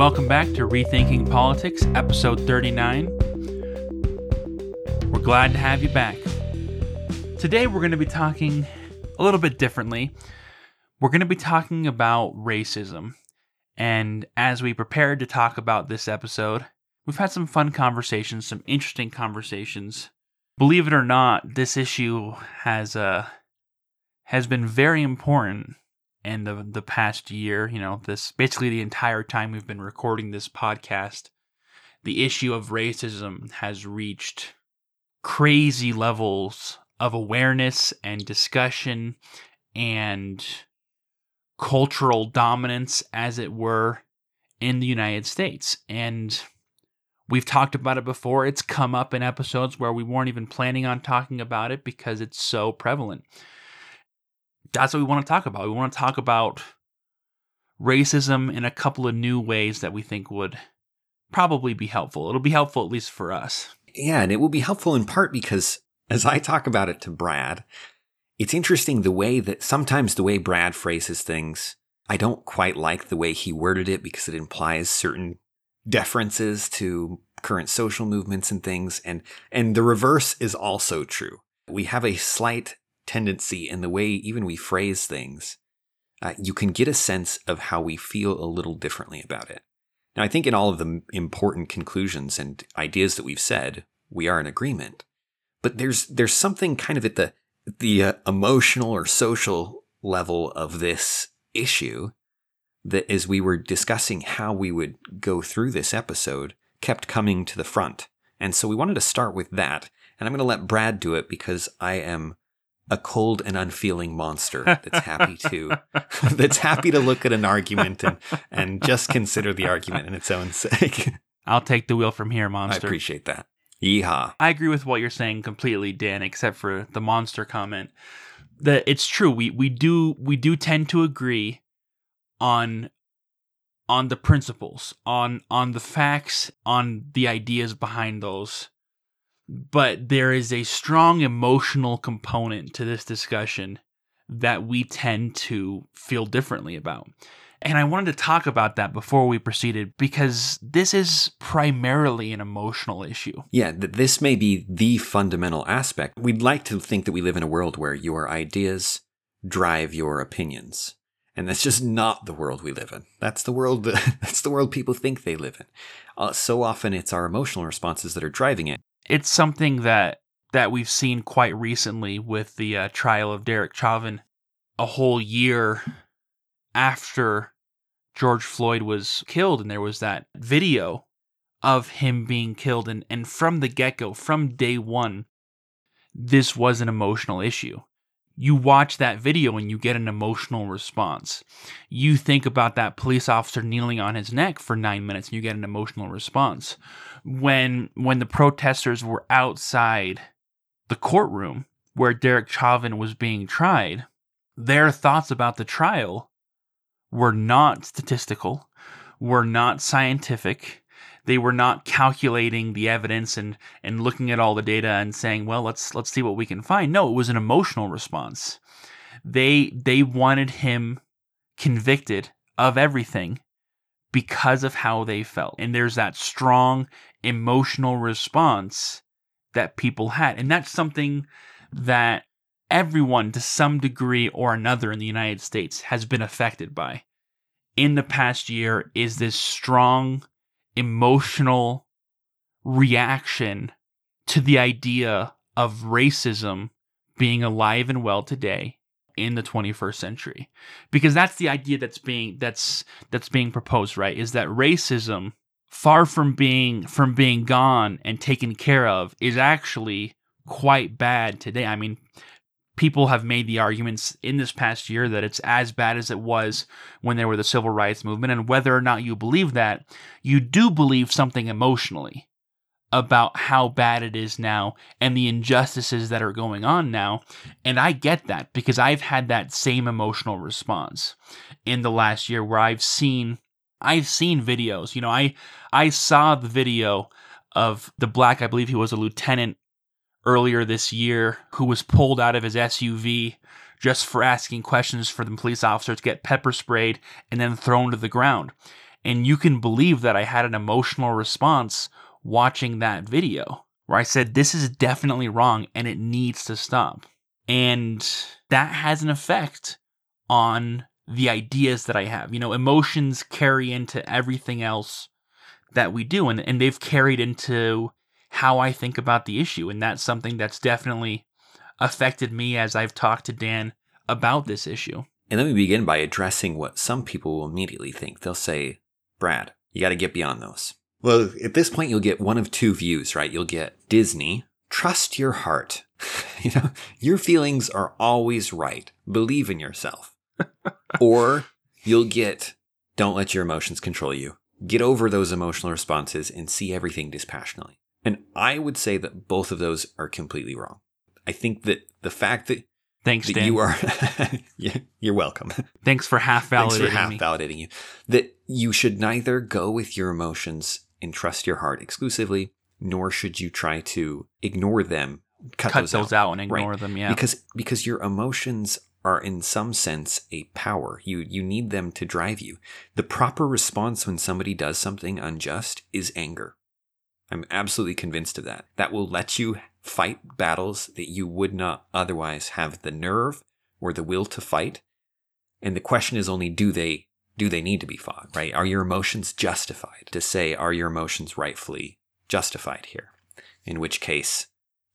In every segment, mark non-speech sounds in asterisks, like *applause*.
Welcome back to Rethinking Politics, episode 39. We're glad to have you back. Today, we're going to be talking a little bit differently. We're going to be talking about racism. And as we prepared to talk about this episode, we've had some fun conversations, some interesting conversations. Believe it or not, this issue has uh, has been very important in the the past year. You know, this basically the entire time we've been recording this podcast, the issue of racism has reached crazy levels of awareness and discussion and cultural dominance, as it were, in the United States. And we've talked about it before. It's come up in episodes where we weren't even planning on talking about it because it's so prevalent. That's what we want to talk about. We want to talk about racism in a couple of new ways that we think would probably be helpful. It'll be helpful, at least for us. Yeah, and it will be helpful in part because as I talk about it to Brad, it's interesting the way that sometimes the way Brad phrases things, I don't quite like the way he worded it because it implies certain deferences to current social movements and things and and the reverse is also true. We have a slight tendency in the way even we phrase things. Uh, you can get a sense of how we feel a little differently about it. Now, I think in all of the important conclusions and ideas that we've said, we are in agreement. But there's there's something kind of at the the uh, emotional or social level of this issue that as we were discussing how we would go through this episode kept coming to the front. And so we wanted to start with that. And I'm going to let Brad do it because I am a cold and unfeeling monster that's happy to *laughs* *laughs* that's happy to look at an argument and and just consider the argument in its own sake. *laughs* I'll take the wheel from here, monster. I appreciate that. Yeehaw. I agree with what you're saying completely, Dan, except for the monster comment. That it's true. We we do we do tend to agree on on the principles, on on the facts, on the ideas behind those. But there is a strong emotional component to this discussion that we tend to feel differently about. And I wanted to talk about that before we proceeded because this is primarily an emotional issue. Yeah, th- this may be the fundamental aspect. We'd like to think that we live in a world where your ideas drive your opinions. And that's just not the world we live in. That's the world that, *laughs* that's the world people think they live in. Uh, so often it's our emotional responses that are driving it. It's something that that we've seen quite recently with the uh, trial of Derek Chauvin a whole year after George Floyd was killed, and there was that video of him being killed. And, and from the get go, from day one, this was an emotional issue. You watch that video and you get an emotional response. You think about that police officer kneeling on his neck for nine minutes and you get an emotional response. When when the protesters were outside the courtroom where Derek Chauvin was being tried, their thoughts about the trial were not statistical, were not scientific. They were not calculating the evidence and, and looking at all the data and saying, well, let's let's see what we can find. No, it was an emotional response. They they wanted him convicted of everything because of how they felt. And there's that strong emotional response that people had. And that's something that everyone to some degree or another in the United States has been affected by in the past year is this strong emotional reaction to the idea of racism being alive and well today in the 21st century. Because that's the idea that's being that's that's being proposed right? Is that racism far from being from being gone and taken care of is actually quite bad today. I mean people have made the arguments in this past year that it's as bad as it was when there were the civil rights movement. And whether or not you believe that, you do believe something emotionally about how bad it is now and the injustices that are going on now. And I get that because I've had that same emotional response in the last year where I've seen I've seen videos. You know, I I saw the video of the black, I believe he was a lieutenant earlier this year who was pulled out of his SUV just for asking questions for the police officer to get pepper sprayed and then thrown to the ground. And you can believe that I had an emotional response watching that video where I said, This is definitely wrong and it needs to stop. And that has an effect on the ideas that I have. You know, emotions carry into everything else that we do, and, and they've carried into how I think about the issue. And that's something that's definitely affected me as I've talked to Dan about this issue. And let me begin by addressing what some people will immediately think. They'll say, Brad, you got to get beyond those. Well, at this point, you'll get one of two views, right? You'll get Disney, trust your heart. *laughs* you know, your feelings are always right. Believe in yourself. *laughs* or you'll get don't let your emotions control you. Get over those emotional responses and see everything dispassionately. And I would say that both of those are completely wrong. I think that the fact that Thanks, that Dan. you are *laughs* yeah, you're welcome. Thanks for half validating *laughs* Thanks for half me. validating you. That you should neither go with your emotions and trust your heart exclusively, nor should you try to ignore them, cut, Cut those, out. and ignore Right. them. Yeah. because because your emotions are in some sense a power. You you need them to drive you. The proper response when somebody does something unjust is anger. I'm absolutely convinced of that. That will let you fight battles that you would not otherwise have the nerve or the will to fight. And the question is only do they do they need to be fought, right? Are your emotions justified? To say are your emotions rightfully justified here? In which case,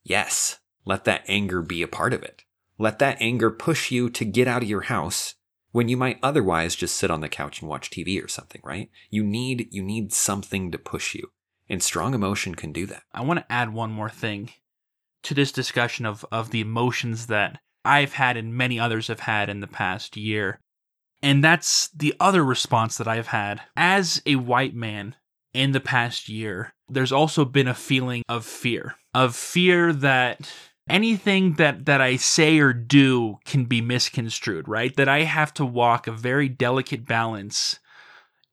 yes, let that anger be a part of it. Let that anger push you to get out of your house when you might otherwise just sit on the couch and watch TV or something, right? You need you need something to push you. And strong emotion can do that. I want to add one more thing to this discussion of, of the emotions that I've had and many others have had in the past year. And that's the other response that I've had. As a white man in the past year, there's also been a feeling of fear. Of fear that anything that, that I say or do can be misconstrued, right? That I have to walk a very delicate balance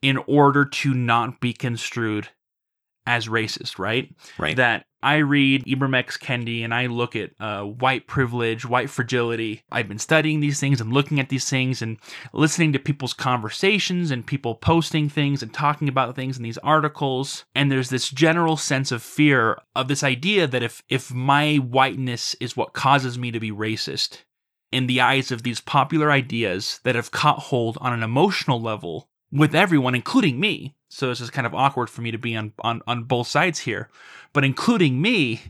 in order to not be construed as racist, right? Right. That I read Ibram X. Kendi and I look at uh, white privilege, white fragility. I've been studying these things and looking at these things and listening to people's conversations and people posting things and talking about things in these articles. And there's this general sense of fear of this idea that if if my whiteness is what causes me to be racist, in the eyes of these popular ideas that have caught hold on an emotional level with everyone, including me. So it's just kind of awkward for me to be on, on, on both sides here, but including me,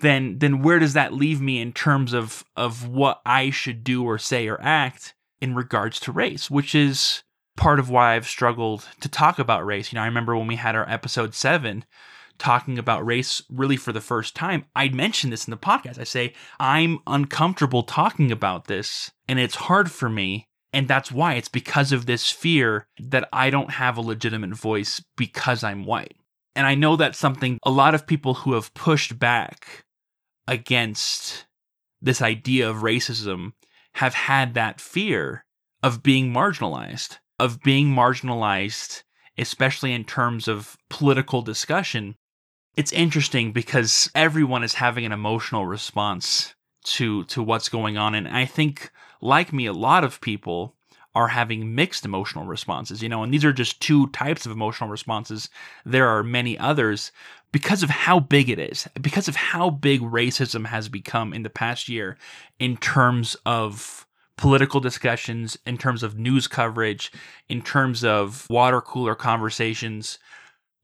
then then where does that leave me in terms of of what I should do or say or act in regards to race, which is part of why I've struggled to talk about race. You know, I remember when we had our episode seven talking about race really for the first time, I'd mentioned this in the podcast. I say, I'm uncomfortable talking about this, and it's hard for me. And that's why it's because of this fear that I don't have a legitimate voice because I'm white. And I know that's something a lot of people who have pushed back against this idea of racism have had that fear of being marginalized, of being marginalized, especially in terms of political discussion. It's interesting because everyone is having an emotional response to to what's going on and I think like me a lot of people are having mixed emotional responses, you know, and these are just two types of emotional responses. There are many others because of how big it is, because of how big racism has become in the past year in terms of political discussions, in terms of news coverage, in terms of water cooler conversations.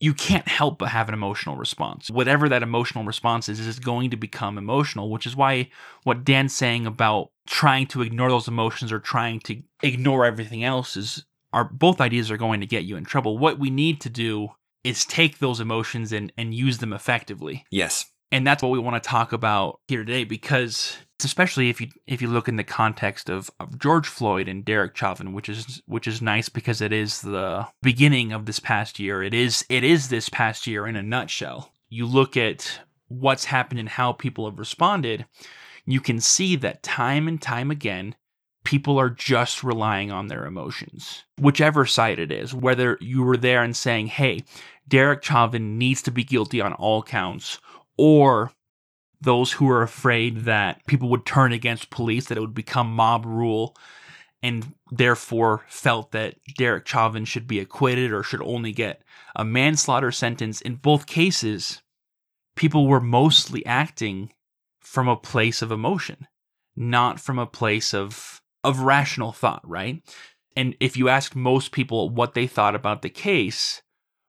You can't help but have an emotional response. Whatever that emotional response is, is going to become emotional, which is why what Dan's saying about trying to ignore those emotions or trying to ignore everything else is are both ideas are going to get you in trouble. What we need to do is take those emotions and, and use them effectively. Yes. And that's what we want to talk about here today because especially if you if you look in the context of, of George Floyd and Derek Chauvin, which is which is nice because it is the beginning of this past year. It is it is this past year in a nutshell. You look at what's happened and how people have responded, you can see that time and time again people are just relying on their emotions, whichever side it is, whether you were there and saying, hey, Derek Chauvin needs to be guilty on all counts, or those who are afraid that people would turn against police, that it would become mob rule, and therefore felt that Derek Chauvin should be acquitted or should only get a manslaughter sentence. In both cases, people were mostly acting from a place of emotion, not from a place of of rational thought, right? And if you asked most people what they thought about the case,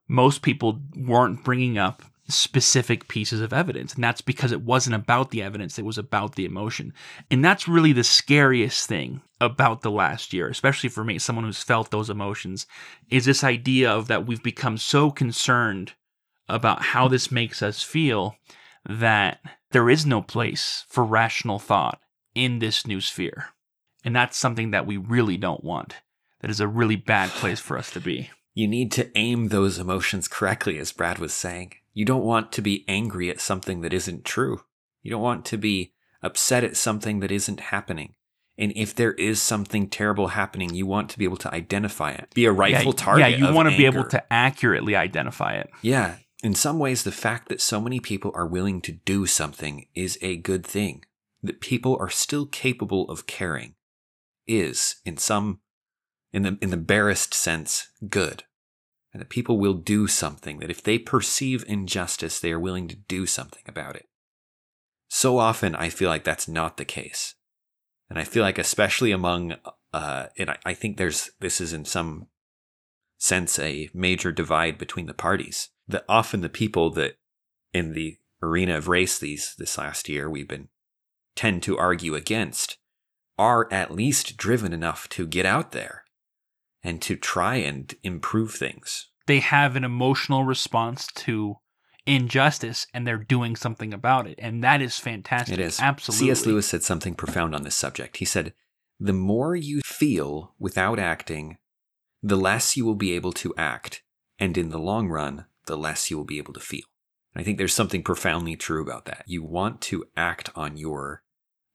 most people weren't bringing up specific pieces of evidence. And that's because it wasn't about the evidence, it was about the emotion. And that's really the scariest thing about the last year, especially for me, someone who's felt those emotions, is this idea of that we've become so concerned about how this makes us feel that there is no place for rational thought in this new sphere. And that's something that we really don't want. That is a really bad place for us to be. *sighs* You need to aim those emotions correctly, as Brad was saying. You don't want to be angry at something that isn't true. You don't want to be upset at something that isn't happening. And if there is something terrible happening, you want to be able to identify it. Be a rightful yeah, target. Yeah, you want to be able to accurately identify it. Yeah. In some ways, the fact that so many people are willing to do something is a good thing. That people are still capable of caring is, in some, in the in the barest sense, good. And that people will do something. That if they perceive injustice, they are willing to do something about it. So often, I feel like that's not the case, and I feel like, especially among, uh, and I, I think there's this is in some sense a major divide between the parties. That often the people that in the arena of race these this last year we've been tend to argue against are at least driven enough to get out there and to try and improve things. They have an emotional response to injustice and they're doing something about it. And that is fantastic. It is. Absolutely. C.S. Lewis said something profound on this subject. He said, The more you feel without acting, the less you will be able to act. And in the long run, the less you will be able to feel. And I think there's something profoundly true about that. You want to act on your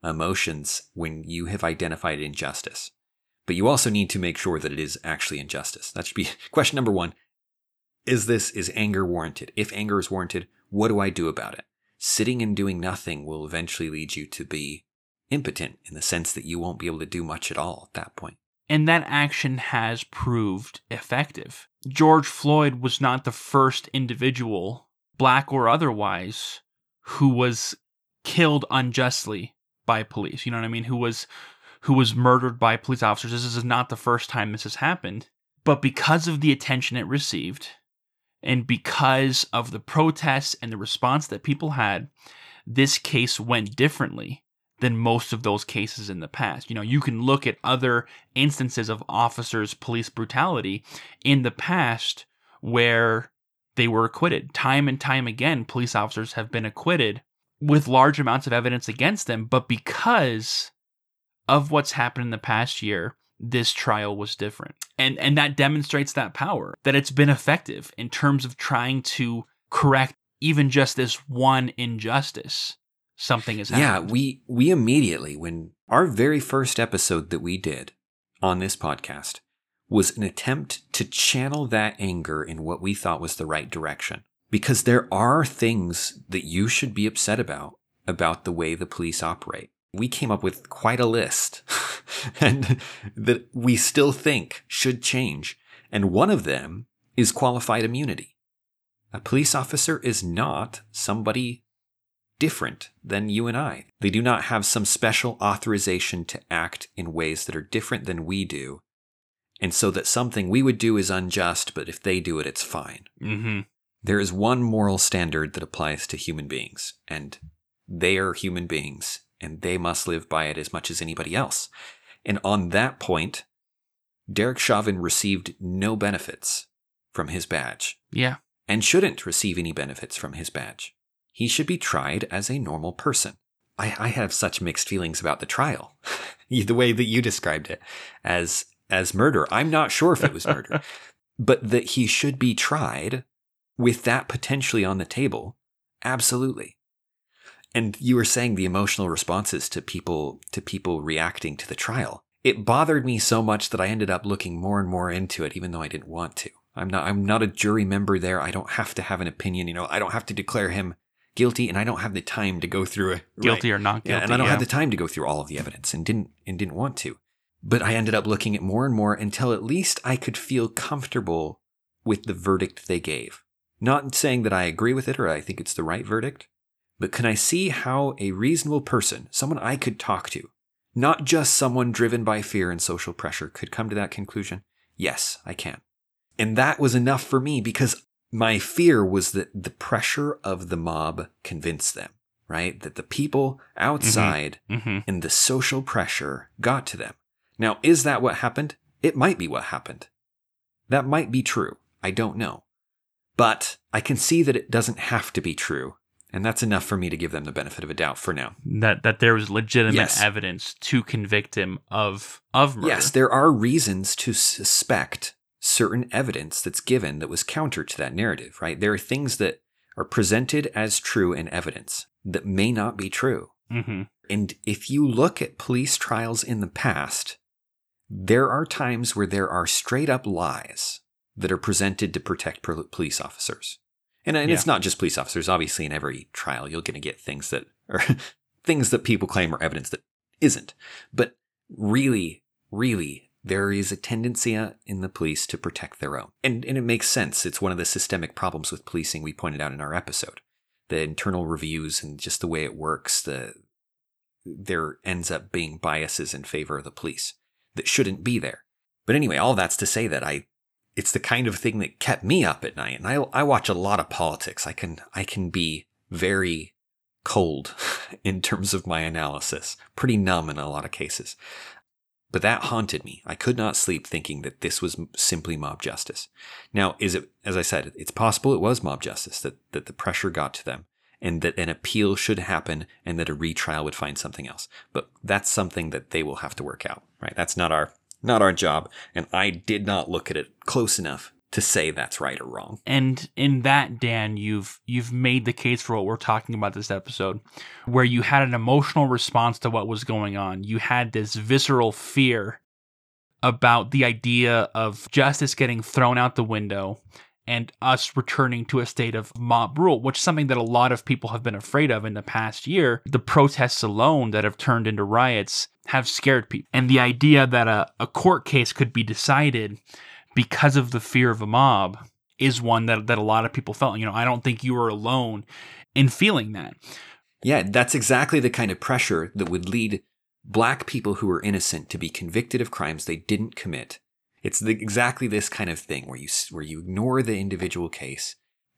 emotions when you have identified injustice. But you also need to make sure that it is actually injustice. That should be *laughs* question number one. Is this, is anger warranted? If anger is warranted, what do I do about it? Sitting and doing nothing will eventually lead you to be impotent in the sense that you won't be able to do much at all at that point. And that action has proved effective. George Floyd was not the first individual, black or otherwise, who was killed unjustly by police. You know what I mean? Who was who was murdered by police officers. This is not the first time this has happened. But because of the attention it received, and because of the protests and the response that people had, this case went differently than most of those cases in the past. You know, you can look at other instances of officers' police brutality in the past where they were acquitted. Time and time again, police officers have been acquitted with large amounts of evidence against them, but because of what's happened in the past year, this trial was different. And and that demonstrates that power, that it's been effective in terms of trying to correct even just this one injustice. Something has Yeah, we we immediately when our very first episode that we did on this podcast was an attempt to channel that anger in what we thought was the right direction. Because there are things that you should be upset about about the way the police operate. We came up with quite a list *laughs* and that we still think should change. And one of them is qualified immunity. A police officer is not somebody different than you and I. They do not have some special authorization to act in ways that are different than we do. And so that something we would do is unjust, but if they do it, it's fine. Mm-hmm. There is one moral standard that applies to human beings, and they are human beings, and they must live by it as much as anybody else. And on that point, Derek Chauvin received no benefits from his badge Yeah. and shouldn't receive any benefits from his badge. He should be tried as a normal person. I, I have such mixed feelings about the trial, *laughs* the way that you described it as as murder. I'm not sure if it was murder, *laughs* but that he should be tried with that potentially on the table. Absolutely. And you were saying the emotional responses to people to people reacting to the trial. It bothered me so much that I ended up looking more and more into it, even though I didn't want to. I'm not I'm not a jury member there. I don't have to have an opinion. You know, I don't have to declare him guilty, and I don't have the time to go through it. Guilty or not guilty. Yeah, and I don't yeah. have the time to go through all of the evidence, and didn't and didn't want to. But I ended up looking at more and more until at least I could feel comfortable with the verdict they gave. Not saying that I agree with it or I think it's the right verdict, but can I see how a reasonable person, someone I could talk to, not just someone driven by fear and social pressure, could come to that conclusion? Yes, I can. And that was enough for me because my fear was that the pressure of the mob convinced them, right? That the people outside Mm-hmm. and the social pressure got to them. Now, is that what happened? It might be what happened. That might be true. I don't know. But I can see that it doesn't have to be true. And that's enough for me to give them the benefit of a doubt for now. That that there was legitimate Yes. evidence to convict him of of murder. Yes, there are reasons to suspect certain evidence that's given that was counter to that narrative, right? There are things that are presented as true in evidence that may not be true. hmm And if you look at police trials in the past, there are times where there are straight up lies that are presented to protect police officers. And, and it's not just police officers. Obviously, in every trial, you're going to get things that are *laughs* things that people claim are evidence that isn't. But really, really, there is a tendency uh, in the police to protect their own. And, and it makes sense. It's one of the systemic problems with policing we pointed out in our episode. The internal reviews and just the way it works, the there ends up being biases in favor of the police that shouldn't be there. But anyway, all that's to say that I it's the kind of thing that kept me up at night. And I I watch a lot of politics. I can I can be very cold *laughs* in terms of my analysis, pretty numb in a lot of cases. But that haunted me. I could not sleep thinking that this was simply mob justice. Now, is it, as I said, it's possible it was mob justice, that, that the pressure got to them and that an appeal should happen and that a retrial would find something else. But that's something that they will have to work out, right? That's not our, not our job. And I did not look at it close enough to say that's right or wrong. And in that, Dan, you've you've made the case for what we're talking about this episode, where you had an emotional response to what was going on. You had this visceral fear about the idea of justice getting thrown out the window and us returning to a state of mob rule, which is something that a lot of people have been afraid of in the past year. The protests alone that have turned into riots have scared people. And the idea that a, a court case could be decided because of the fear of a mob is one that, that a lot of people felt. You know, I don't think you were alone in feeling that. Yeah, that's exactly the kind of pressure that would lead black people who are innocent to be convicted of crimes they didn't commit. It's the, exactly this kind of thing where you where you ignore the individual case,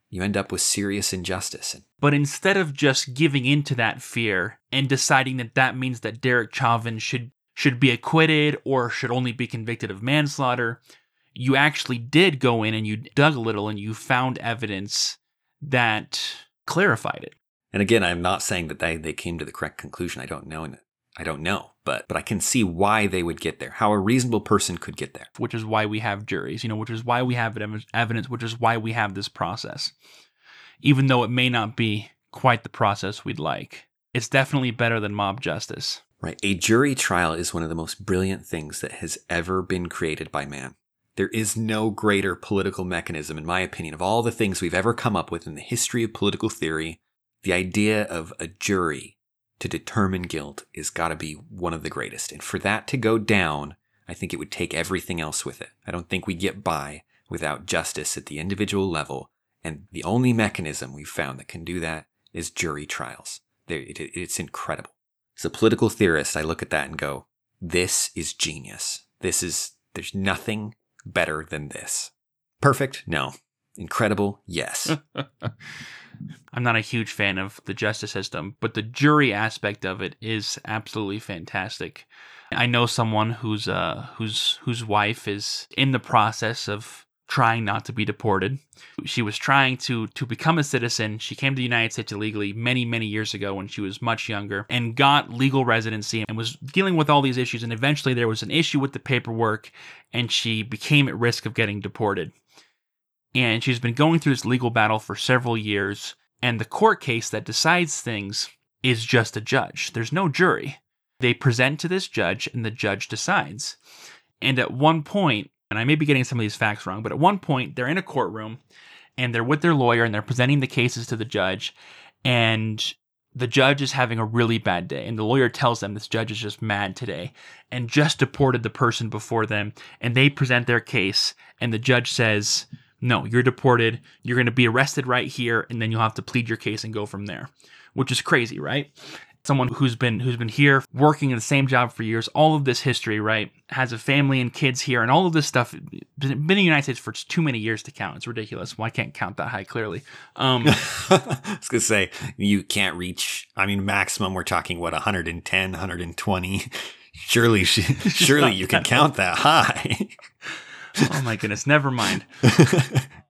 you end up with serious injustice. But instead of just giving into that fear and deciding that that means that Derek Chauvin should should be acquitted or should only be convicted of manslaughter, you actually did go in and you dug a little and you found evidence that clarified it. and again, I'm not saying that they, they came to the correct conclusion. I don't know. I don't know, but but I can see why they would get there. How a reasonable person could get there. which is why we have juries, you know, which is why we have evidence, which is why we have this process. Even though it may not be quite the process we'd like, it's definitely better than mob justice. Right. A jury trial is one of the most brilliant things that has ever been created by man. There is no greater political mechanism, in my opinion, of all the things we've ever come up with in the history of political theory. The idea of a jury to determine guilt is got to be one of the greatest. And for that to go down, I think it would take everything else with it. I don't think we get by without justice at the individual level. And the only mechanism we've found that can do that is jury trials. It's incredible. As a political theorist, I look at that and go, this is genius. This is, there's nothing better than this. Perfect? No. Incredible? Yes. *laughs* I'm not a huge fan of the justice system, but the jury aspect of it is absolutely fantastic. I know someone whose uh whose whose wife is in the process of trying not to be deported. She was trying to to become a citizen. She came to the United States illegally many many years ago when she was much younger and got legal residency and was dealing with all these issues. And eventually there was an issue with the paperwork and she became at risk of getting deported. And she's been going through this legal battle for several years. And the court case that decides things is just a judge. There's no jury. They present to this judge and the judge decides. And at one point and i may be getting some of these facts wrong but at one point they're in a courtroom and they're with their lawyer and they're presenting the cases to the judge and the judge is having a really bad day. And the lawyer tells them this judge is just mad today and just deported the person before them and they present their case and the judge says no you're deported. You're going to be arrested right here and then you'll have to plead your case and go from there which is crazy right someone who's been who's been here working in the same job for years all of this history right has a family and kids here and all of this stuff been in the united states for too many years to count it's ridiculous well i can't count that high clearly um *laughs* I was gonna say you can't reach. I mean, maximum we're talking what 110, 120. *laughs* Surely, *laughs* surely you can count that high. oh my goodness never mind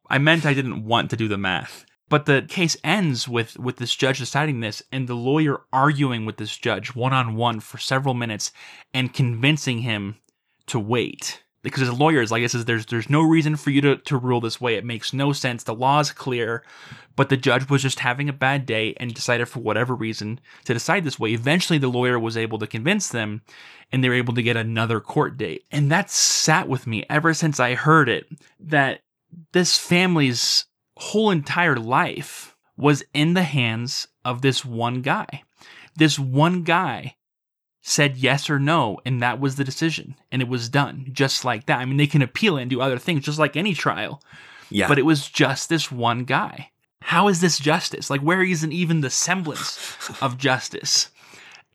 i meant i didn't want to do the math but the case ends with with this judge deciding this and the lawyer arguing with this judge one on one for several minutes and convincing him to wait. Because as a lawyer is like this is there's there's no reason for you to, to rule this way. It makes no sense. The law is clear. But the judge was just having a bad day and decided for whatever reason to decide this way. Eventually the lawyer was able to convince them and they were able to get another court date. And that sat with me ever since i heard it that this family's whole entire life was in the hands of this one guy. This one guy said yes or no, and that was the decision, and it was done just like that. I mean, they can appeal and do other things just like any trial, Yeah. but it was just this one guy. How is this justice? Like, where isn't even the semblance of *laughs* justice?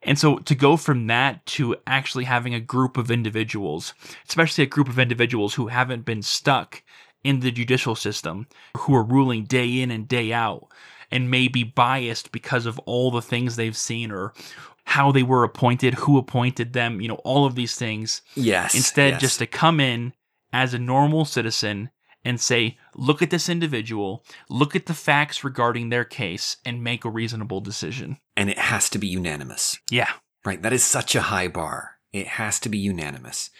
And so to go from that to actually having a group of individuals, especially a group of individuals who haven't been stuck in the judicial system, who are ruling day in and day out and may be biased because of all the things they've seen or how they were appointed, who appointed them, you know, all of these things. yes. Instead, yes. just to come in as a normal citizen and say, look at this individual, look at the facts regarding their case, and make a reasonable decision. and it has to be unanimous. Yeah. Right. That is such a high bar. It has to be unanimous.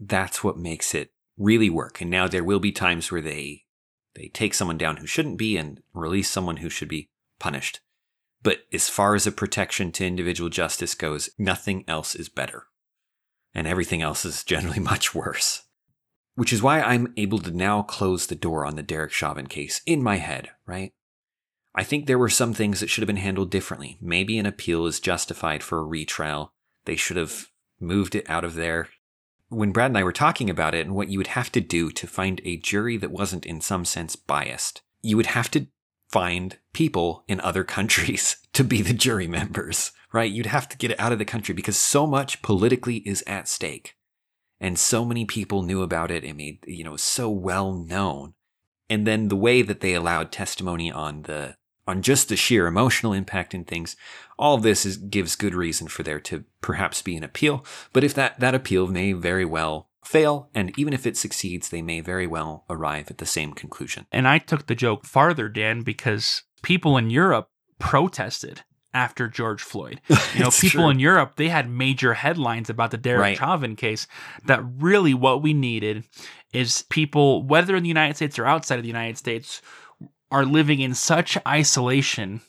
That's what makes it really work. And now there will be times where they they take someone down who shouldn't be and release someone who should be punished. But as far as a protection to individual justice goes, nothing else is better. And everything else is generally *laughs* much worse. Which is why I'm able to now close the door on the Derek Chauvin case in my head, right? I think there were some things that should have been handled differently. Maybe an appeal is justified for a retrial. They should have moved it out of there. When Brad and I were talking about it and what you would have to do to find a jury that wasn't in some sense biased, you would have to find people in other countries *laughs* to be the jury members, right? You'd have to get it out of the country because so much politically is at stake. And so many people knew about it. It made, you know, so well known. And then the way that they allowed testimony on the on just the sheer emotional impact in things, all of this is, gives good reason for there to perhaps be an appeal. But if that, that appeal may very well fail, and even if it succeeds, they may very well arrive at the same conclusion. And I took the joke farther, Dan, because people in Europe protested after George Floyd. *laughs* You know, people true. in Europe, they had major headlines about the Derek Right. Chauvin case that really what we needed is people, whether in the United States or outside of the United States, are living in such isolation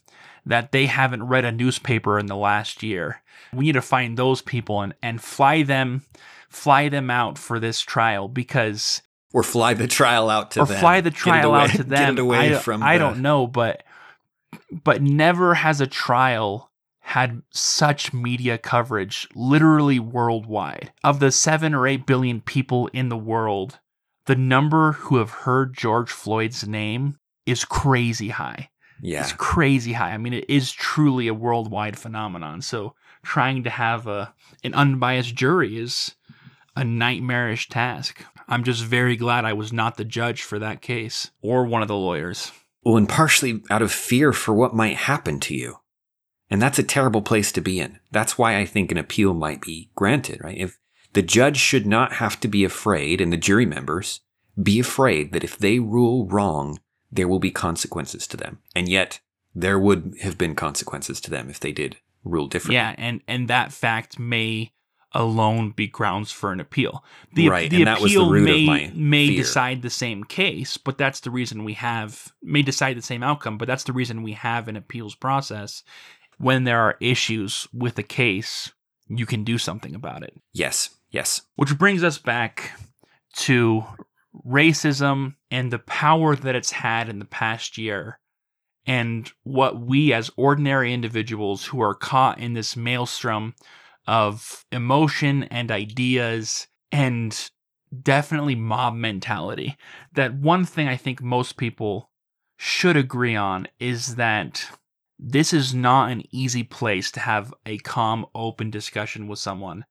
that they haven't read a newspaper in the last year. We need to find those people and, and fly them fly them out for this trial because Or fly the trial out to or them. fly the trial away- out to them. Get it away I, from I the- don't know, but but never has a trial had such media coverage, literally worldwide. Of the seven or eight billion people in the world, the number who have heard George Floyd's name is crazy high. Yeah. It's crazy high. I mean, it is truly a worldwide phenomenon. So trying to have a an unbiased jury is a nightmarish task. I'm just very glad I was not the judge for that case or one of the lawyers. Well, and partially out of fear for what might happen to you. And that's a terrible place to be in. That's why I think an appeal might be granted, right? If the judge should not have to be afraid, and the jury members be afraid that if they rule wrong, there will be consequences to them. And yet, there would have been consequences to them if they did rule differently. Yeah, and and that fact may alone be grounds for an appeal. The, Right, the and that was the root of may my may fear. decide the same case, but that's the reason we have may decide the same outcome, but that's the reason we have an appeals process. When there are issues with a case, you can do something about it. Yes. Yes. Which brings us back to racism and the power that it's had in the past year and what we as ordinary individuals who are caught in this maelstrom of emotion and ideas and definitely mob mentality. That one thing I think most people should agree on is that this is not an easy place to have a calm, open discussion with someone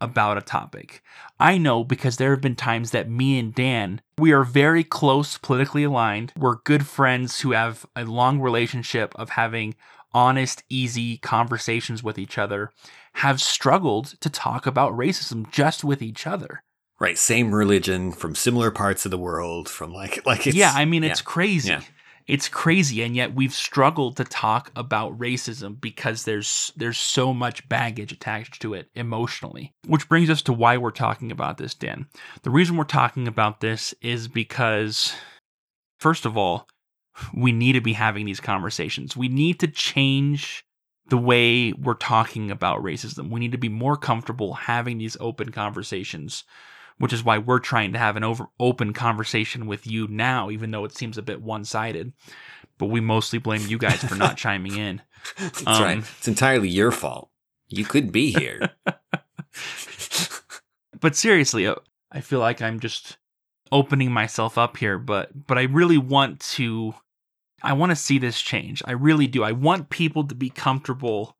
about a topic. I know because there have been times that me and Dan, we are very close politically aligned. We're good friends who have a long relationship of having honest, easy conversations with each other, have struggled to talk about racism just with each other. Right, same religion from similar parts of the world, from like like it's, yeah, I mean it's yeah. crazy. Yeah. It's crazy, and yet we've struggled to talk about racism because there's there's so much baggage attached to it emotionally. Which brings us to why we're talking about this, Dan. The reason we're talking about this is because, first of all, we need to be having these conversations. We need to change the way we're talking about racism. We need to be more comfortable having these open conversations, which is why we're trying to have an over open conversation with you now, even though it seems a bit one sided. But we mostly blame you guys for not *laughs* chiming in. That's Um, right. It's entirely your fault. You could be here. *laughs* But seriously, uh, I feel like I'm just opening myself up here, but but I really want to I want to see this change. I really do. I want people to be comfortable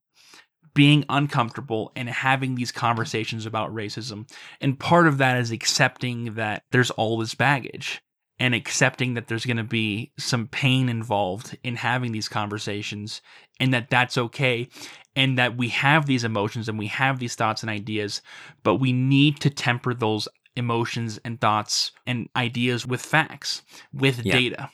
being uncomfortable and having these conversations about racism. And part of that is accepting that there's all this baggage and accepting that there's going to be some pain involved in having these conversations and that that's okay and that we have these emotions and we have these thoughts and ideas but we need to temper those emotions and thoughts and ideas with facts with Yeah. data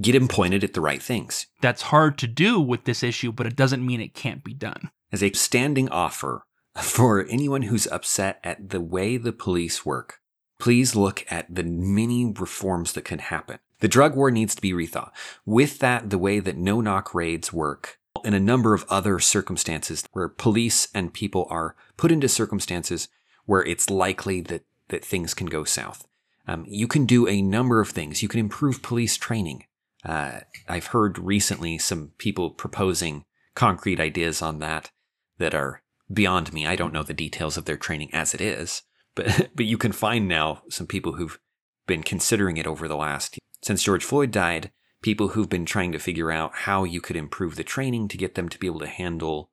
Get him pointed at the right things. that's hard to do with this issue but it doesn't mean it can't be done As a standing offer *laughs* for anyone who's upset at the way the police work, please look at the many reforms that can happen. The drug war needs to be rethought. With that, the way that no knock raids work, and a number of other circumstances where police and people are put into circumstances where it's likely that, that things can go south. Um, you can do a number of things. You can improve police training. Uh, I've heard recently some people proposing concrete ideas on that that are beyond me. I don't know the details of their training as it is, but *laughs* but you can find now some people who've been considering it over the last since George Floyd died, people who've been trying to figure out how you could improve the training to get them to be able to handle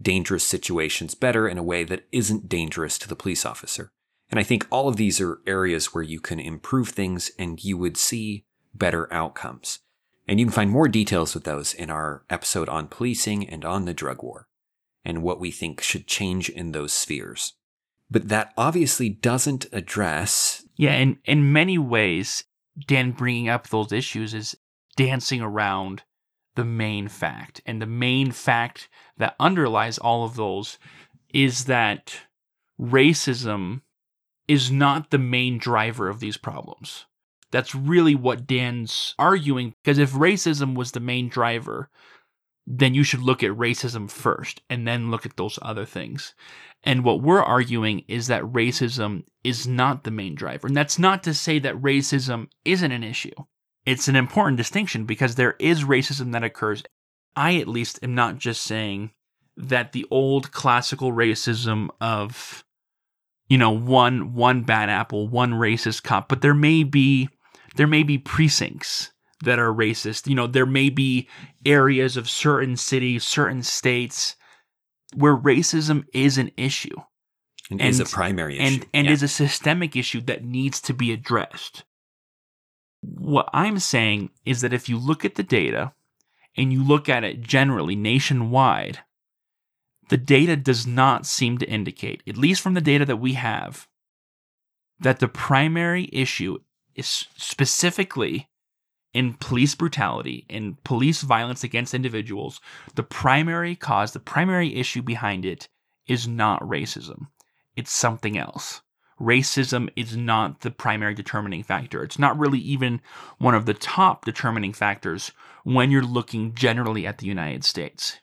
dangerous situations better in a way that isn't dangerous to the police officer. And I think all of these are areas where you can improve things and you would see better outcomes. And you can find more details with those in our episode on policing and on the drug war and what we think should change in those spheres. But that obviously doesn't address yeah in in many ways dan bringing up those issues is dancing around the main fact and the main fact that underlies all of those is that racism is not the main driver of these problems that's really what dan's arguing because if racism was the main driver then you should look at racism first and then look at those other things. And what we're arguing is that racism is not the main driver. And that's not to say that racism isn't an issue. It's an important distinction because there is racism that occurs. I, at least, am not just saying that the old classical racism of, you know, one one bad apple, one racist cop, but there may be there may be precincts that are racist. You know, there may be areas of certain cities, certain states where racism is an issue and, is a primary issue. and and Yeah. is a systemic issue that needs to be addressed. What I'm saying is that if you look at the data and you look at it generally nationwide, the data does not seem to indicate, at least from the data that we have, that the primary issue is specifically in police brutality, in police violence against individuals, the primary cause, the primary issue behind it is not racism. It's something else. Racism is not the primary determining factor. It's not really even one of the top determining factors when you're looking generally at the United States.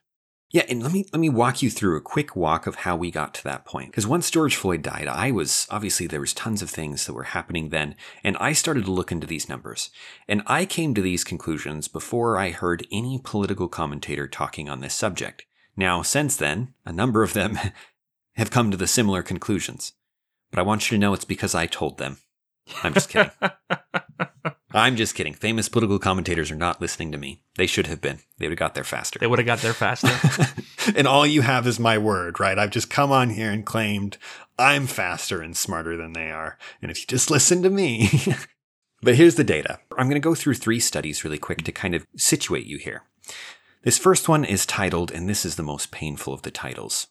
Yeah, and let me let me walk you through a quick walk of how we got to that point. Because once George Floyd died, I was obviously there was tons of things that were happening then, and I started to look into these numbers. And I came to these conclusions before I heard any political commentator talking on this subject. Now, since then, a number of them *laughs* have come to the similar conclusions. But I want you to know it's because I told them. I'm just kidding. *laughs* I'm just kidding. Famous political commentators are not listening to me. They should have been. They would have got there faster. They would have got there faster. *laughs* and all you have is my word, right? I've just come on here and claimed I'm faster and smarter than they are. And if you just listen to me. *laughs* but here's the data. I'm going to go through three studies really quick to kind of situate you here. This first one is titled, and this is the most painful of the titles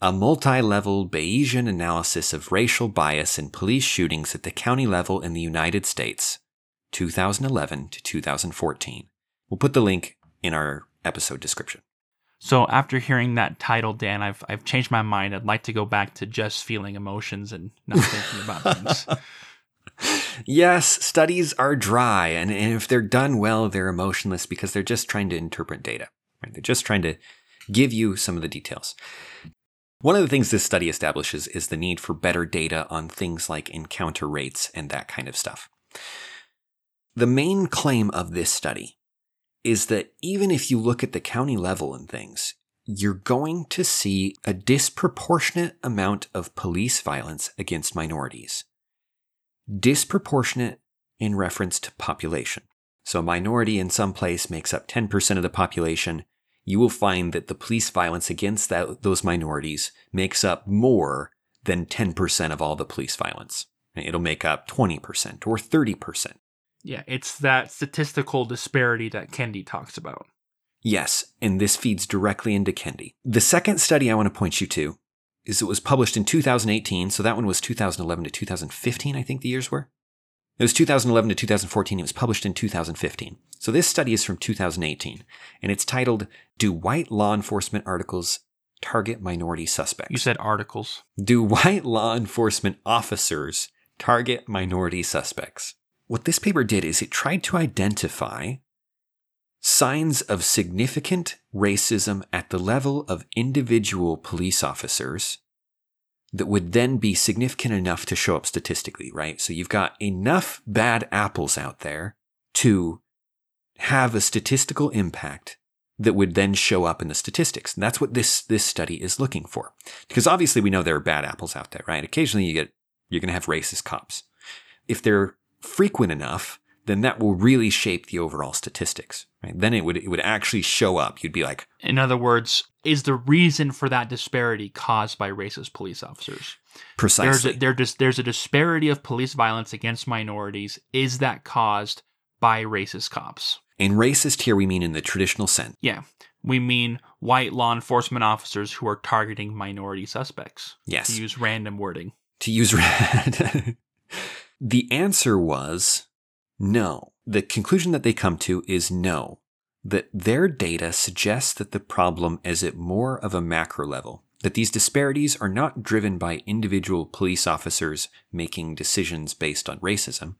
a multi level Bayesian analysis of racial bias in police shootings at the county level in the United States, 2011 to 2014. We'll put the link in our episode description. So after hearing that title, Dan, I've I've changed my mind. I'd like to go back to just feeling emotions and not thinking about things. *laughs* yes, studies are dry, and, and if they're done well, they're emotionless because they're just trying to interpret data. Right? They're just trying to give you some of the details. One of the things this study establishes is the need for better data on things like encounter rates and that kind of stuff. The main claim of this study is that even if you look at the county level and things, you're going to see a disproportionate amount of police violence against minorities. Disproportionate in reference to population. So, a minority in some place makes up 10% of the population, you will find that the police violence against that, those minorities makes up more than 10% of all the police violence. It'll make up 20% or 30%. Yeah, it's that statistical disparity that Kendi talks about. Yes, and this feeds directly into Kendi. The second study I want to point you to is it was published in 2018, so that one was 2011 to 2015, I think the years were. It was 2011 to 2014. It was published in 2015. So this study is from 2018, and it's titled Do White Law Enforcement Articles Target Minority Suspects? You said articles. Do white law enforcement officers target minority suspects? What this paper did is it tried to identify signs of significant racism at the level of individual police officers that would then be significant enough to show up statistically, right? So you've got enough bad apples out there to have a statistical impact that would then show up in the statistics. And that's what this this study is looking for. Because obviously we know there are bad apples out there, right? Occasionally you get you're going to have racist cops. If they're frequent enough, then that will really shape the overall statistics. Right? Then it would it would actually show up. You'd be like, in other words, is the reason for that disparity caused by racist police officers? Precisely. There's a, there, there's a disparity of police violence against minorities. Is that caused by racist cops? In racist here, we mean in the traditional sense. Yeah. We mean white law enforcement officers who are targeting minority suspects. Yes. To use random wording. To use *laughs* random. The answer was no. The conclusion that they come to is no, that their data suggests that the problem is at more of a macro level, that these disparities are not driven by individual police officers making decisions based on racism,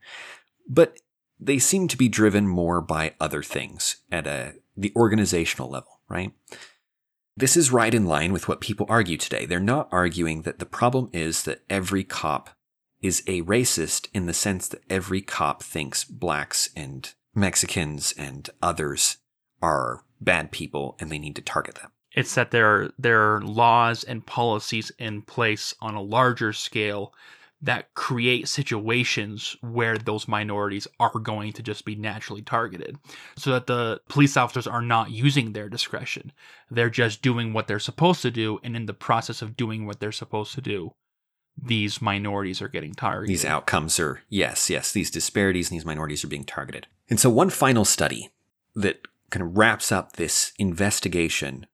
but they seem to be driven more by other things at a, the organizational level, right? This is right in line with what people argue today. They're not arguing that the problem is that every cop is a racist in the sense that every cop thinks blacks and Mexicans and others are bad people and they need to target them. It's that there are, there are laws and policies in place on a larger scale that create situations where those minorities are going to just be naturally targeted so that the police officers are not using their discretion. They're just doing what they're supposed to do. And in the process of doing what they're supposed to do, these minorities are getting targeted. These outcomes are, yes, yes, these disparities and these minorities are being targeted. And so, one final study that kind of wraps up this investigation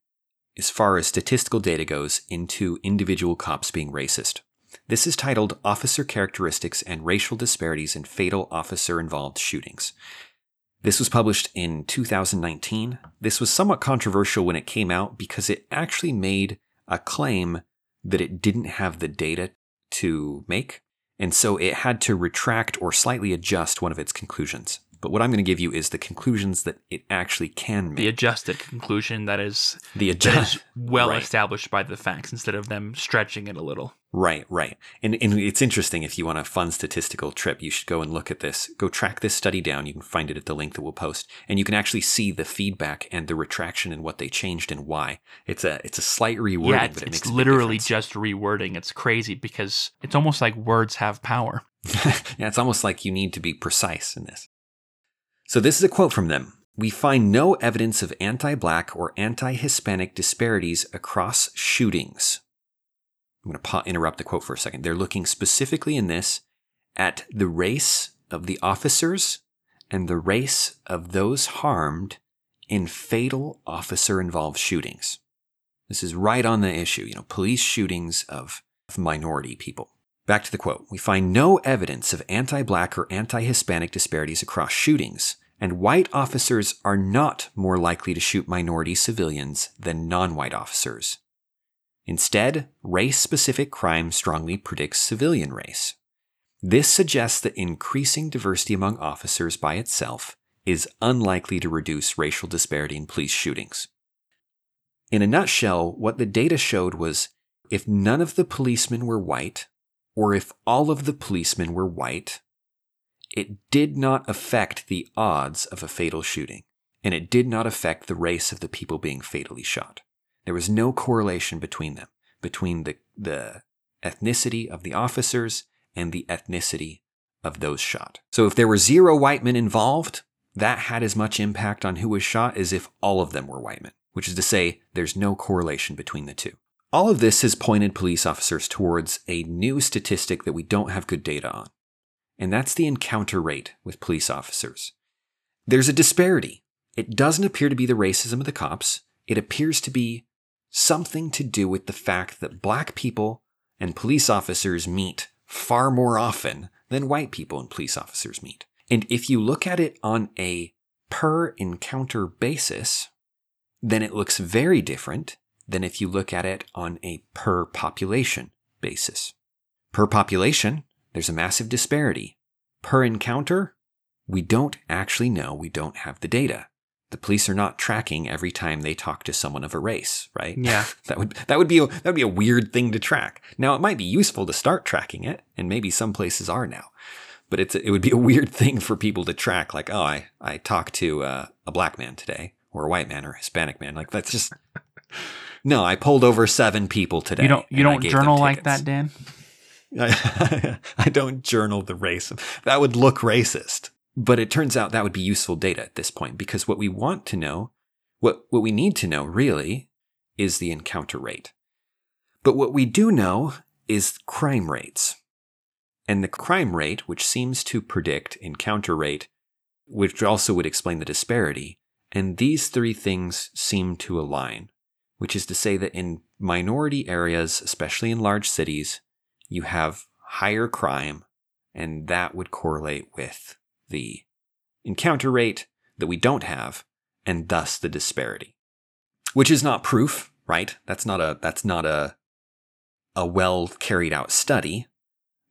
as far as statistical data goes into individual cops being racist. This is titled Officer Characteristics and Racial Disparities in Fatal Officer Involved Shootings. This was published in 2019. This was somewhat controversial when it came out because it actually made a claim that it didn't have the data to make, and so it had to retract or slightly adjust one of its conclusions. But what I'm going to give you is the conclusions that it actually can make. The adjusted conclusion that is The adjust. is well Right. established by the facts instead of them stretching it a little. Right, right. And, and it's interesting if you want a fun statistical trip, you should go and look at this. Go track this study down. You can find it at the link that we'll post. And you can actually see the feedback and the retraction and what they changed and why. It's a it's a slight rewording, yeah, it's, but it it's makes literally just rewording. It's crazy because it's almost like words have power. *laughs* yeah, it's almost like you need to be precise in this. So this is a quote from them. We find no evidence of anti-black or anti-Hispanic disparities across shootings. I'm going to interrupt the quote for a second. They're looking specifically in this at the race of the officers and the race of those harmed in fatal officer involved shootings. This is right on the issue, you know, police shootings of, of minority people. Back to the quote. We find no evidence of anti black or anti Hispanic disparities across shootings, and white officers are not more likely to shoot minority civilians than non white officers. Instead, race specific crime strongly predicts civilian race. This suggests that increasing diversity among officers by itself is unlikely to reduce racial disparity in police shootings. In a nutshell, what the data showed was if none of the policemen were white, or if all of the policemen were white, it did not affect the odds of a fatal shooting, and it did not affect the race of the people being fatally shot. There was no correlation between them, between the, the ethnicity of the officers and the ethnicity of those shot. So if there were zero white men involved, that had as much impact on who was shot as if all of them were white men, which is to say, there's no correlation between the two. All of this has pointed police officers towards a new statistic that we don't have good data on, and that's the encounter rate with police officers. There's a disparity. It doesn't appear to be the racism of the cops, it appears to be something to do with the fact that black people and police officers meet far more often than white people and police officers meet. And if you look at it on a per encounter basis, then it looks very different than if you look at it on a per population basis. Per population, there's a massive disparity. Per encounter, we don't actually know, we don't have the data. The police are not tracking every time they talk to someone of a race, right? Yeah. *laughs* that would that would be a, that would be a weird thing to track. Now it might be useful to start tracking it, and maybe some places are now, but it's it would be a weird *laughs* thing for people to track. Like, oh, I I talked to uh, a black man today, or a white man, or a Hispanic man. Like that's just no. I pulled over seven people today. You don't you don't journal like that, Dan? I, *laughs* I don't journal the race. That would look racist. But it turns out that would be useful data at this point because what we want to know, what, what we need to know really, is the encounter rate. But what we do know is crime rates. And the crime rate, which seems to predict encounter rate, which also would explain the disparity, and these three things seem to align, which is to say that in minority areas, especially in large cities, you have higher crime, and that would correlate with the encounter rate that we don't have, and thus the disparity. Which is not proof, right? That's not a that's not a a well carried out study,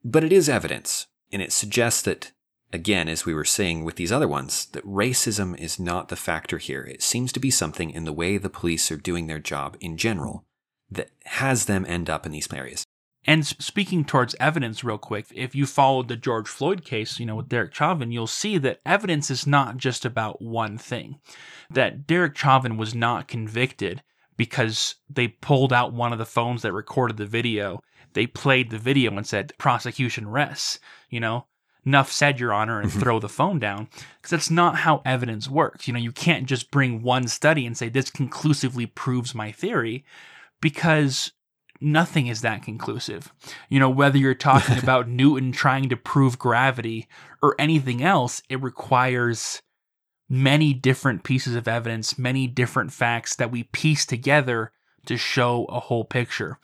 but it is evidence, and it suggests that again, as we were saying with these other ones, that racism is not the factor here. It seems to be something in the way the police are doing their job in general that has them end up in these areas. And speaking towards evidence, real quick, if you followed the George Floyd case, you know, with Derek Chauvin, you'll see that evidence is not just about one thing. That Derek Chauvin was not convicted because they pulled out one of the phones that recorded the video. They played the video and said, prosecution rests, you know? Enough said, Your Honor, and mm-hmm. throw the phone down. Because that's not how evidence works. You know, you can't just bring one study and say, this conclusively proves my theory, because nothing is that conclusive. You know, whether you're talking *laughs* about Newton trying to prove gravity or anything else, it requires many different pieces of evidence, many different facts that we piece together to show a whole picture.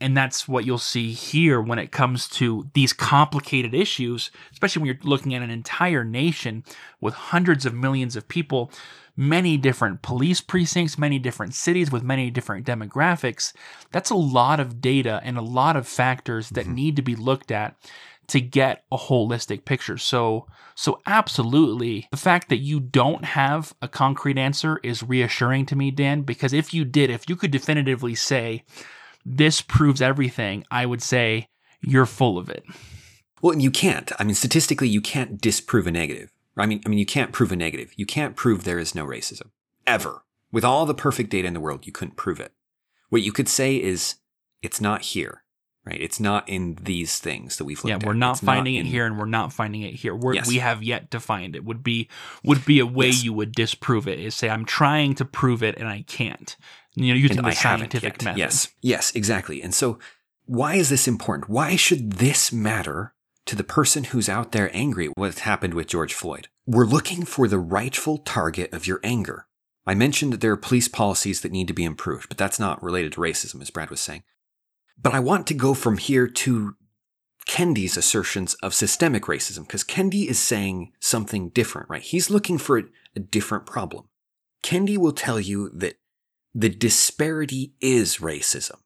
And that's what you'll see here when it comes to these complicated issues, especially when you're looking at an entire nation with hundreds of millions of people, many different police precincts, many different cities with many different demographics. That's a lot of data and a lot of factors that mm-hmm. need to be looked at to get a holistic picture. So so absolutely the fact that you don't have a concrete answer is reassuring to me, Dan, because if you did, if you could definitively say this proves everything, I would say you're full of it. Well, and you can't. I mean, statistically, you can't disprove a negative. I mean, I mean, you can't prove a negative. You can't prove there is no racism ever. With all the perfect data in the world, you couldn't prove it. What you could say is it's not here, right? It's not in these things that we've looked yeah, at. we're not It's finding it in- here, and we're not finding it here. We're, Yes. We have yet to find it. Would be would be a way Yes. you would disprove it. Is say I'm trying to prove it and I can't. You know, using and the I scientific method. Yes, yes, exactly. And so, why is this important? Why should this matter to the person who's out there angry at what happened with George Floyd? We're looking for the rightful target of your anger. I mentioned that there are police policies that need to be improved, but that's not related to racism, as Brad was saying. But I want to go from here to Kendi's assertions of systemic racism, because Kendi is saying something different, right? He's looking for a, a different problem. Kendi will tell you that the disparity is racism.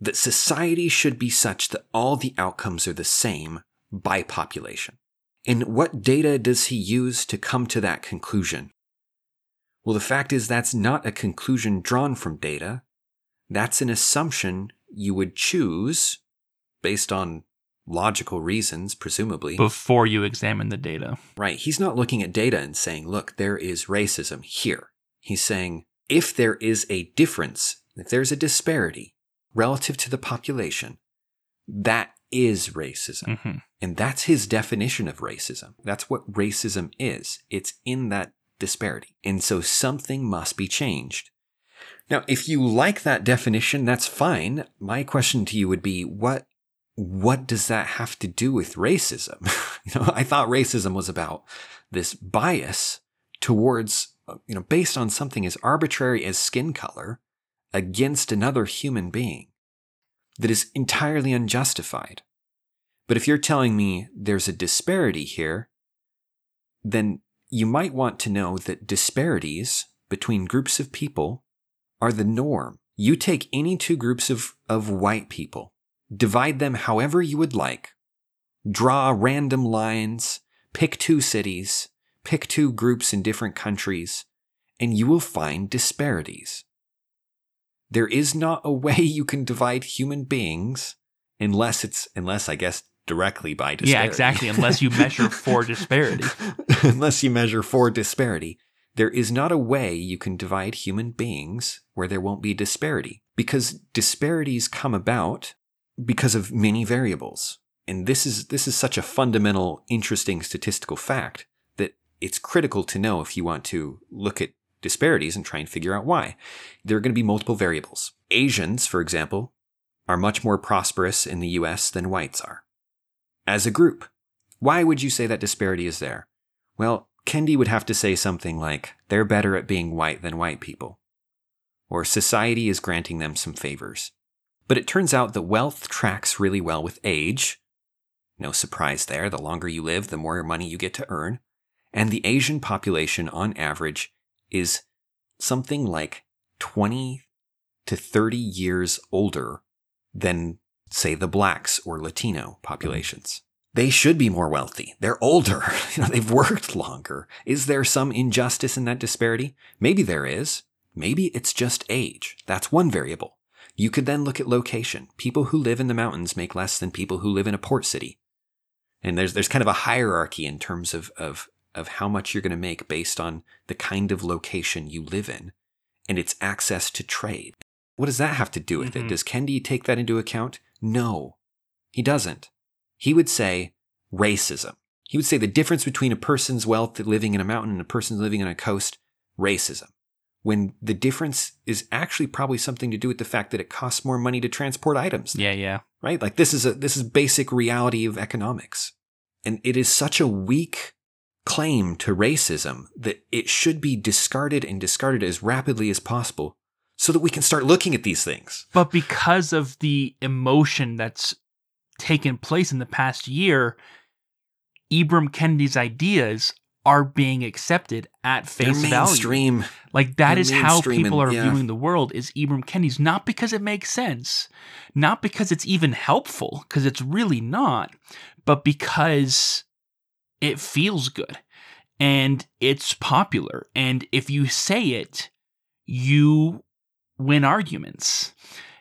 That society should be such that all the outcomes are the same by population. And what data does he use to come to that conclusion? Well, the fact is that's not a conclusion drawn from data. That's an assumption you would choose based on logical reasons, presumably. Before you examine the data. Right. He's not looking at data and saying, look, there is racism here. He's saying, if there is a difference, if there's a disparity relative to the population, that is racism. hmm And that's his definition of racism. That's what racism is. It's in that disparity. And so something must be changed. Now, if you like that definition, that's fine. My question to you would be what what does that have to do with racism? *laughs* you know, I thought racism was about this bias towards, uh, you know, based on something as arbitrary as skin color against another human being that is entirely unjustified. But if you're telling me there's a disparity here, then you might want to know that disparities between groups of people are the norm. You take any two groups of, of white people, divide them however you would like, draw random lines, pick two cities, pick two groups in different countries, and you will find disparities. There is not a way you can divide human beings unless it's, unless I guess directly by disparity. Yeah, exactly. *laughs* Unless you measure for disparity. unless you measure for disparity, there is not a way you can divide human beings where there won't be disparity because disparities come about because of many variables. And this is this is such a fundamental interesting statistical fact that it's critical to know if you want to look at disparities and try and figure out why. There are going to be multiple variables. Asians, for example, are much more prosperous in the US than whites are. As a group, why would you say that disparity is there? Well, Kendi would have to say something like, they're better at being white than white people. Or society is granting them some favors. But it turns out that wealth tracks really well with age. No surprise there, the longer you live, the more money you get to earn. And the Asian population, on average, is something like 20 to 30 years older than, say, the blacks or Latino populations. They should be more wealthy. They're older. *laughs* You know, they've worked longer. Is there some injustice in that disparity? Maybe there is. Maybe it's just age. That's one variable. You could then look at location. People who live in the mountains make less than people who live in a port city. And there's there's kind of a hierarchy in terms of of of how much you're going to make based on the kind of location you live in and its access to trade. What does that have to do with Mhm. it? Does Kendi take that into account? No. He doesn't. He would say racism. He would say the difference between a person's wealth living in a mountain and a person living on a coast, racism. When the difference is actually probably something to do with the fact that it costs more money to transport items Yeah, yeah. right? Like this is a this is basic reality of economics. And it is such a weak claim to racism that it should be discarded and discarded as rapidly as possible so that we can start looking at these things. But because of the emotion that's taken place in the past year, Ibram Kendi's ideas are being accepted at They're face value. mainstream. Like that They're is how people and- are yeah. viewing the world is Ibram Kendi's not because it makes sense, not because it's even helpful because it's really not, but because it feels good and it's popular. And if you say it, you win arguments.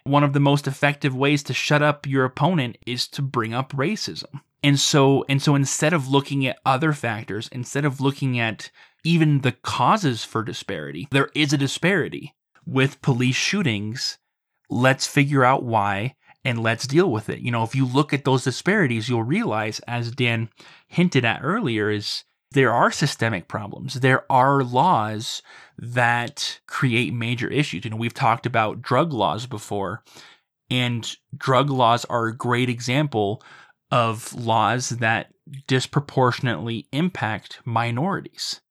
One of the most effective ways to shut up your opponent is to bring up racism. And so and so instead of looking at other factors, instead of looking at even the causes for disparity, there is a disparity with police shootings. Let's figure out why and let's deal with it. You know, if you look at those disparities, you'll realize as Dan hinted at earlier is there are systemic problems. There are laws that create major issues. You know, we've talked about drug laws before, and drug laws are a great example of laws that disproportionately impact minorities.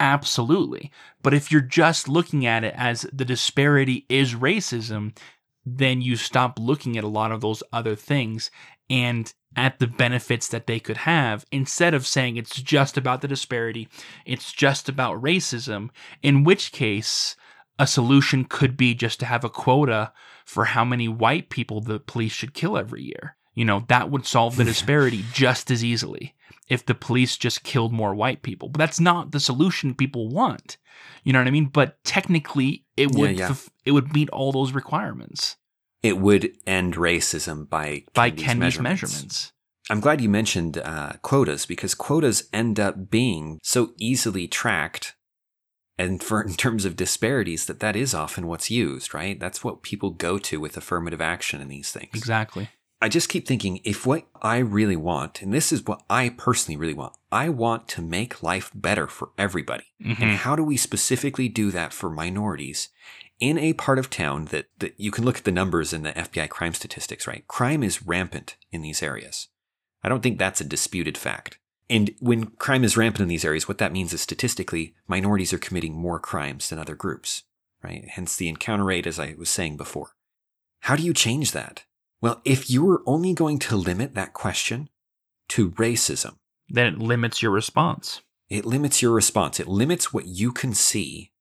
Absolutely. But if you're just looking at it as the disparity is racism, then you stop looking at a lot of those other things and at the benefits that they could have instead of saying it's just about the disparity, it's just about racism, in which case a solution could be just to have a quota for how many white people the police should kill every year. You know, that would solve the *laughs* disparity just as easily if the police just killed more white people. But that's not the solution people want. You know what I mean? But technically it would Yeah, yeah. it would meet all those requirements It would end racism by by Kendi's Kendi's measurements. I'm glad you mentioned uh, quotas because quotas end up being so easily tracked, and for in terms of disparities, that that is often what's used. Right? That's what people go to with affirmative action in these things. Exactly. I just keep thinking if what I really want, and this is what I personally really want, I want to make life better for everybody. Mhm. And how do we specifically do that for minorities in a part of town that, that you can look at the numbers in the FBI crime statistics, right? Crime is rampant in these areas. I don't think that's a disputed fact. And when crime is rampant in these areas, what that means is statistically, minorities are committing more crimes than other groups, right? Hence the encounter rate, as I was saying before. How do you change that? Well, if you were only going to limit that question to racism, Then it limits your response. it limits your response. It limits what you can see,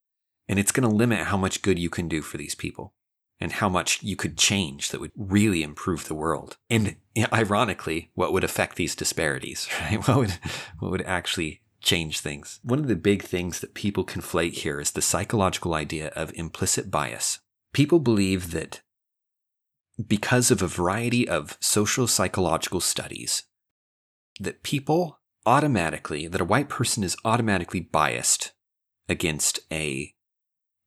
and it's going to limit how much good you can do for these people and how much you could change that would really improve the world. And ironically, what would affect these disparities, *laughs* right? What would, what would actually change things? One of the big things that people conflate here is the psychological idea of implicit bias. People believe that because of a variety of social psychological studies, that people automatically, that a white person is automatically biased against a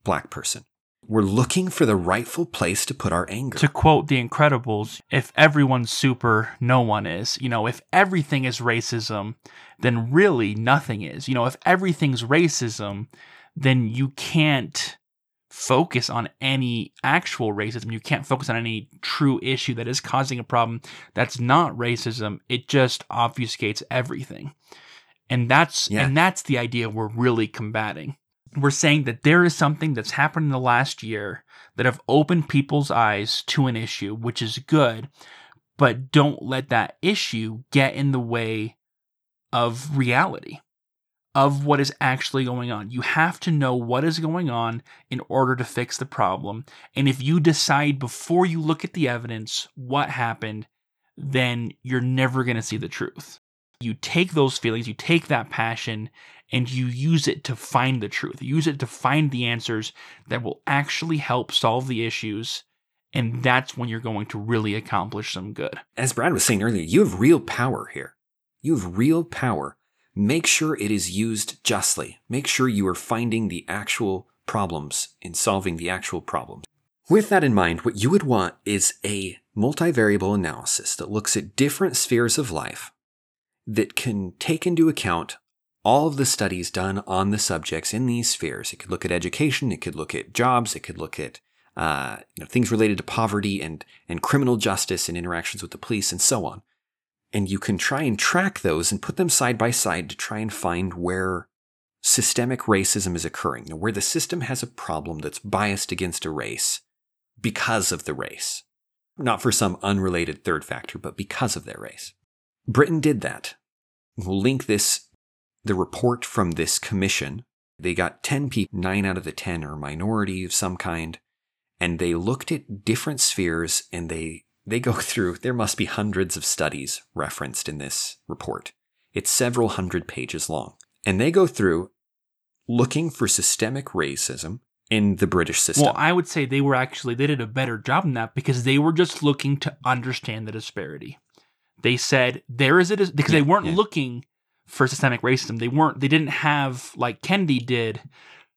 black person. We're looking for the rightful place to put our anger. To quote The Incredibles, if everyone's super, no one is. You know, if everything is racism, then really nothing is. You know, if everything's racism, then you can't focus on any actual racism. You can't focus on any true issue that is causing a problem that's not racism. It just obfuscates everything. And that's Yeah. and that's the idea we're really combating. We're saying that there is something that's happened in the last year that have opened people's eyes to an issue, which is good, but don't let that issue get in the way of reality, of what is actually going on. You have to know what is going on in order to fix the problem. And if you decide before you look at the evidence what happened, then you're never going to see the truth. You take those feelings, you take that passion, and you use it to find the truth. Use it to find the answers that will actually help solve the issues. And that's when you're going to really accomplish some good. As Brad was saying earlier, you have real power here. You have real power. Make sure it is used justly. Make sure you are finding the actual problems and solving the actual problems. With that in mind, what you would want is a multivariable analysis that looks at different spheres of life that can take into account all of the studies done on the subjects in these spheres. It could look at education, it could look at jobs, it could look at uh, you know, things related to poverty and, and criminal justice and interactions with the police and so on. And you can try and track those and put them side by side to try and find where systemic racism is occurring, where the system has a problem that's biased against a race because of the race. Not for some unrelated third factor, but because of their race. Britain did that. We'll link this, the report from this commission. They got 10 people, 9 out of the 10 are minority of some kind, and they looked at different spheres and they they go through, there must be hundreds of studies referenced in this report. It's several hundred pages long. And they go through looking for systemic racism in the British system. Well, I would say they were actually they did a better job than that because they were just looking to understand the disparity. They said there is a dis- because Yeah, they weren't yeah. looking for systemic racism. They weren't. They didn't have like Kendi did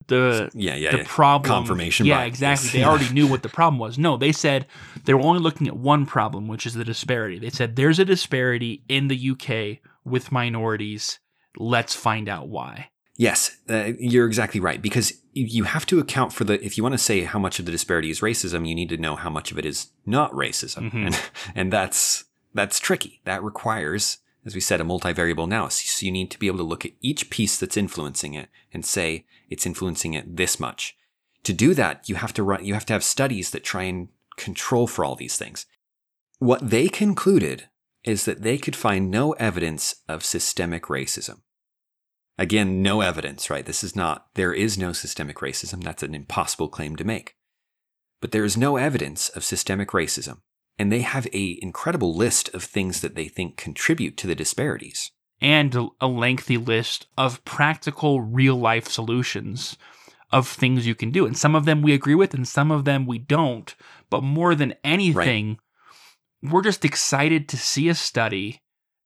the yeah, yeah, the yeah. problem Confirmation Yeah, bias. exactly. They *laughs* already knew what the problem was. No, they said they were only looking at one problem, which is the disparity. They said there's a disparity in the UK with minorities. Let's find out why. Yes, uh, you're exactly right. Because you- have to account for the, if you want to say how much of the disparity is racism, you need to know how much of it is not racism. Mhm. And, *laughs* and that's, that's tricky. That requires, as we said, a multivariable analysis. So you need to be able to look at each piece that's influencing it and say it's influencing it this much. To do that, you have to run, you have to have studies that try and control for all these things. What they concluded is that they could find no evidence of systemic racism. Again, no evidence, right? This is not, there is no systemic racism. That's an impossible claim to make. But there is no evidence of systemic racism. And they have a incredible list of things that they think contribute to the disparities. and a- lengthy list of practical real life solutions of things you can do. And some of them we agree with and some of them we don't. But more than anything, we're just excited to see a study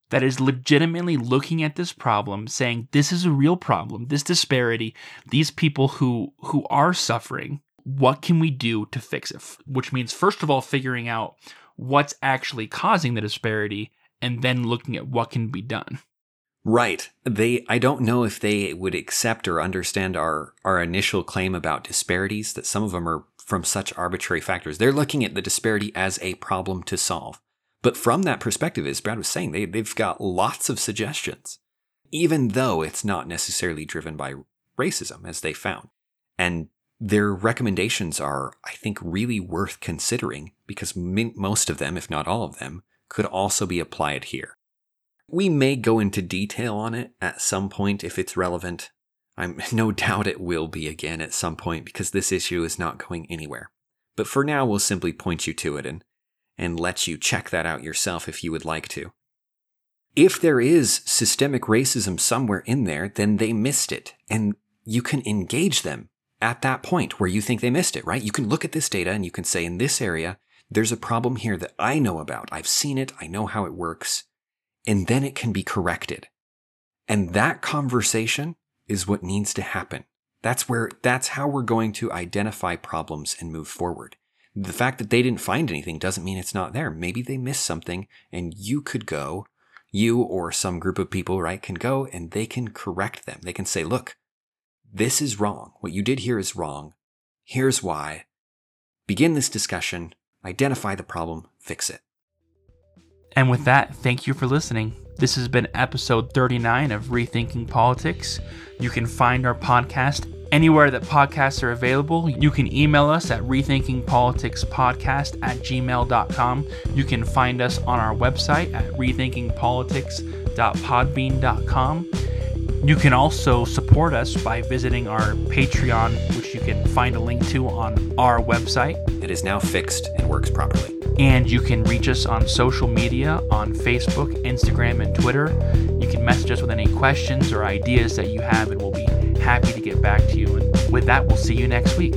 that is legitimately looking at this problem saying this is a real problem, this disparity, these people who who are suffering, what can we do to fix it? Which means first of all figuring out what's actually causing the disparity and then looking at what can be done. Right. They I don't know if they would accept or understand our our initial claim about disparities that some of them are from such arbitrary factors. They're looking at the disparity as a problem to solve. But from that perspective, as Brad was saying, they, they've got lots of suggestions, even though it's not necessarily driven by racism, as they found. And their recommendations are, I think, really worth considering because most of them, if not all of them, could also be applied here. We may go into detail on it at some point if it's relevant. I'm *laughs* no doubt it will be again at some point because this issue is not going anywhere. But for now, we'll simply point you to it and, and let you check that out yourself if you would like to. If there is systemic racism somewhere in there, then they missed it. And you can engage them at that point where you think they missed it, right? You can look at this data and you can say, in this area, there's a problem here that I know about. I've seen it. I know how it works. And then it can be corrected. And that conversation is what needs to happen. That's where, that's how we're going to identify problems and move forward. The fact that they didn't find anything doesn't mean it's not there. Maybe they missed something and you could go, you or some group of people, right, can go and they can correct them. They can say, look, this is wrong. What you did here is wrong. Here's why. Begin this discussion, identify the problem, fix it. And with that, thank you for listening. This has been episode 39 of Rethinking Politics. You can find our podcast anywhere that podcasts are available. You can email us at rethinkingpoliticspodcast at gmail.com. You can find us on our website at rethinkingpolitics.podbean.com. You can also support us by visiting our Patreon, which you can find a link to on our website. It is now fixed and works properly. And you can reach us on social media on Facebook, Instagram, and Twitter. You can message us with any questions or ideas that you have, and we'll be happy to get back to you. And with that, we'll see you next week.